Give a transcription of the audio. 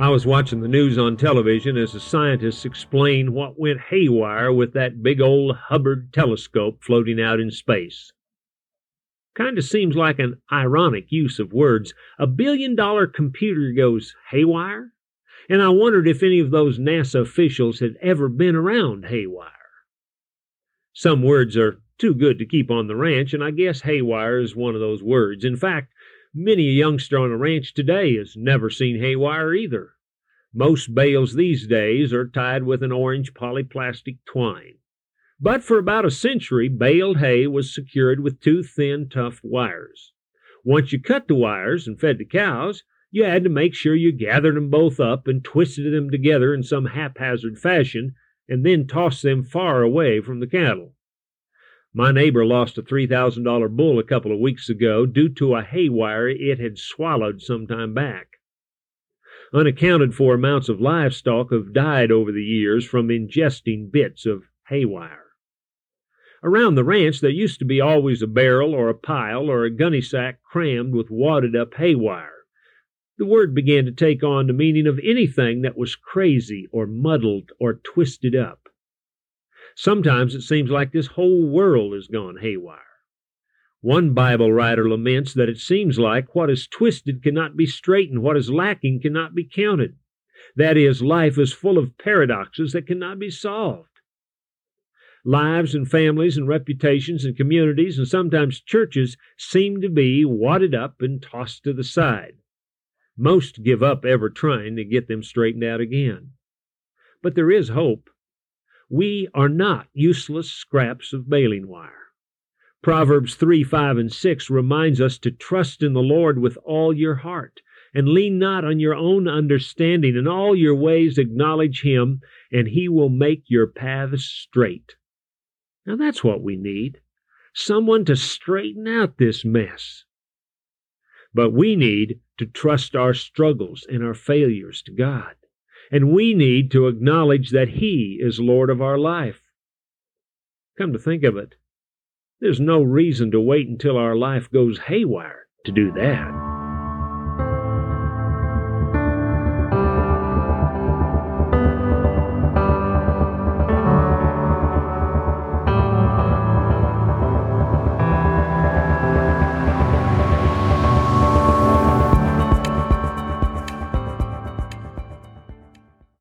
was watching the news on television as the scientists explained what went haywire with that big old Hubble telescope floating out in space. Kind of seems like an ironic use of words. A billion dollar computer goes haywire? And I wondered if any of those NASA officials had ever been around haywire. Some words are too good to keep on the ranch, and I guess haywire is one of those words. In fact, many a youngster on a ranch today has never seen haywire either. Most bales these days are tied with an orange polyplastic twine. But for about a century, baled hay was secured with two thin, tough wires. Once you cut the wires and fed the cows, you had to make sure you gathered them both up and twisted them together in some haphazard fashion, and then tossed them far away from the cattle. My neighbor lost a $3,000 bull a couple of weeks ago due to a hay wire it had swallowed some time back. Unaccounted for amounts of livestock have died over the years from ingesting bits of haywire. Around the ranch there used to be always a barrel or a pile or a gunny sack crammed with wadded up haywire. The word began to take on the meaning of anything that was crazy or muddled or twisted up. Sometimes it seems like this whole world has gone haywire. One Bible writer laments that it seems like what is twisted cannot be straightened, what is lacking cannot be counted. That is, life is full of paradoxes that cannot be solved. Lives and families and reputations and communities and sometimes churches seem to be wadded up and tossed to the side. Most give up ever trying to get them straightened out again. But there is hope. We are not useless scraps of baling wire. Proverbs 3, 5, and 6 reminds us to trust in the Lord with all your heart, and lean not on your own understanding. In all your ways acknowledge Him, and He will make your paths straight. Now that's what we need someone to straighten out this mess. But we need to trust our struggles and our failures to God. And we need to acknowledge that He is Lord of our life. Come to think of it, there's no reason to wait until our life goes haywire to do that.